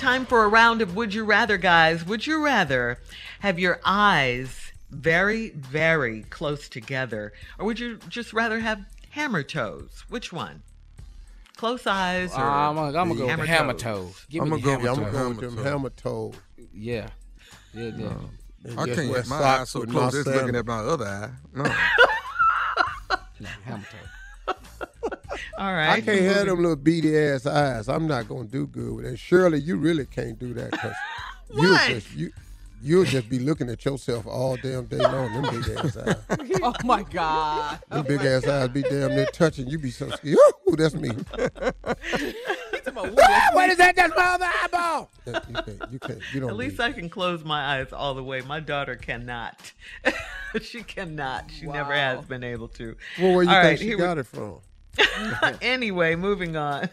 Time for a round of Would You Rather, guys. Would you rather have your eyes very, very close together, or would you just rather have hammer toes? Which one? Close eyes or I'm gonna, I'm gonna go hammer with hammer toes? toes. Give I'm me gonna the go. hammer I'm gonna go with them hammer toes. Yeah. Yeah, yeah. And I can't get my socks eyes so with close. no It's looking at my other eye. No. hammer toes. All right. I can't have them little beady ass eyes. I'm not gonna do good with it. Shirley, you really can't do that because you just you you'll just be looking at yourself all damn day long. Them big ass eyes. oh my God. Them big ass eyes be damn near touching. You be so scared. Ooh, that's me. what is that? That's my other eyeball. That- You can't. You can't. You don't. At least I can close my eyes all the way. My daughter cannot. she cannot. She never has been able to. Well, where you All think right, she here we- got it from? anyway, moving on.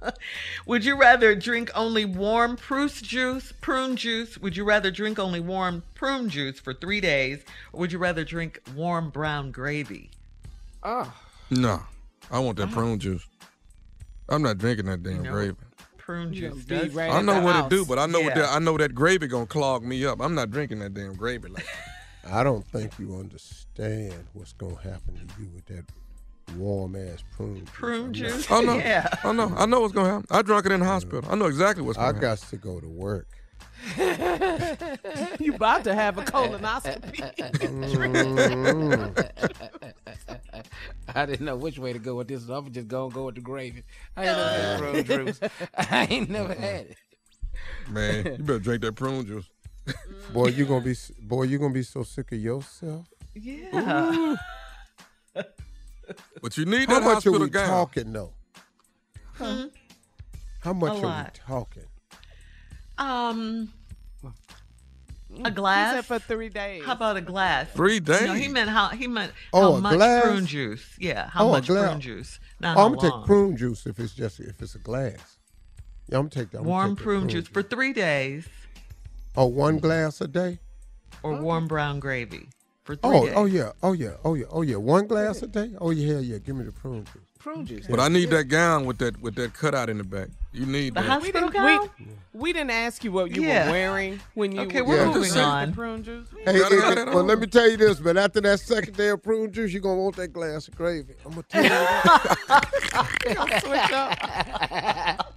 would you rather drink only warm prune juice, prune juice? Would you rather drink only warm prune juice for three days, or would you rather drink warm brown gravy? Oh. no. I want that uh-huh. prune juice. I'm not drinking that damn know gravy. Prune You juice gonna be right I know what house. it do, but I know what that, I know that gravy gonna clog me up. I'm not drinking that damn gravy. Like I don't think you understand what's gonna happen to you with that warm ass prune. juice. Prune juice. I know, Yeah. I know, I know what's gonna happen. I drank it in the hospital. I know exactly what's I gonna happen. I got to go to work. You about to have a colonoscopy. Mm. I didn't know which way to go with this. I'm just gonna go with the gravy. I ain't never had prune juice. I ain't never had it. Man, you better drink that prune juice. Boy, you gonna be boy, you gonna be so sick of yourself. Yeah. But you need How that How much are we gown. talking though? How much A are we talking? Um, a He glass. said for three days. How about a glass? Three days. No, he meant how he meant Oh, how a much glass? prune juice. Yeah, how Oh, a much glass. prune juice. Not Oh, how I'm gonna long. take prune juice if it's just if it's a glass. Yeah, I'm gonna take that. I'm gonna warm take the prune juice for three days, Oh, one glass a day. or warm brown gravy for three Oh, days. oh yeah, oh yeah, oh yeah, oh yeah. One glass a day. Oh yeah, yeah. Give me the prune juice. prune juice. But I need that gown with that with that cutout in the back. You need The that. hospital we, gown. we didn't ask you what you Yeah. were wearing when you Okay, were we're Yeah. moving drinking on. the prune juice. Hey, hey, hey, well, let me tell you this, but after that second day of prune juice, you're gonna want that glass of gravy. I'm gonna tell you that. Switch up.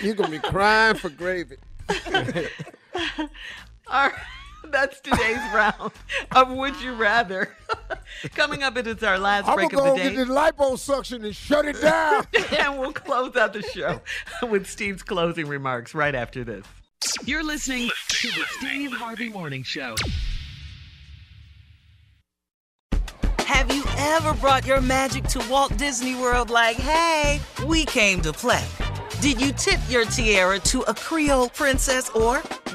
You're gonna be crying for gravy. All right. That's today's round of Would You Rather. Coming up, it is our last I'm break gonna of go the get day. this liposuction and shut it down. and we'll close out the show with Steve's closing remarks right after this. You're listening to the Steve Harvey Morning Show. Have you ever brought your magic to Walt Disney World like, hey, we came to play? Did you tip your tiara to a Creole princess or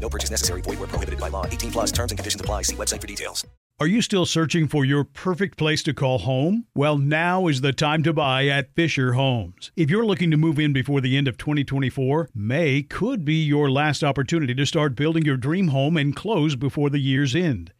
No purchase necessary. Void where prohibited by law. 18 plus terms and conditions apply. See website for details. Are you still searching for your perfect place to call home? Well, now is the time to buy at Fisher Homes. If you're looking to move in before the end of 2024, May could be your last opportunity to start building your dream home and close before the year's end.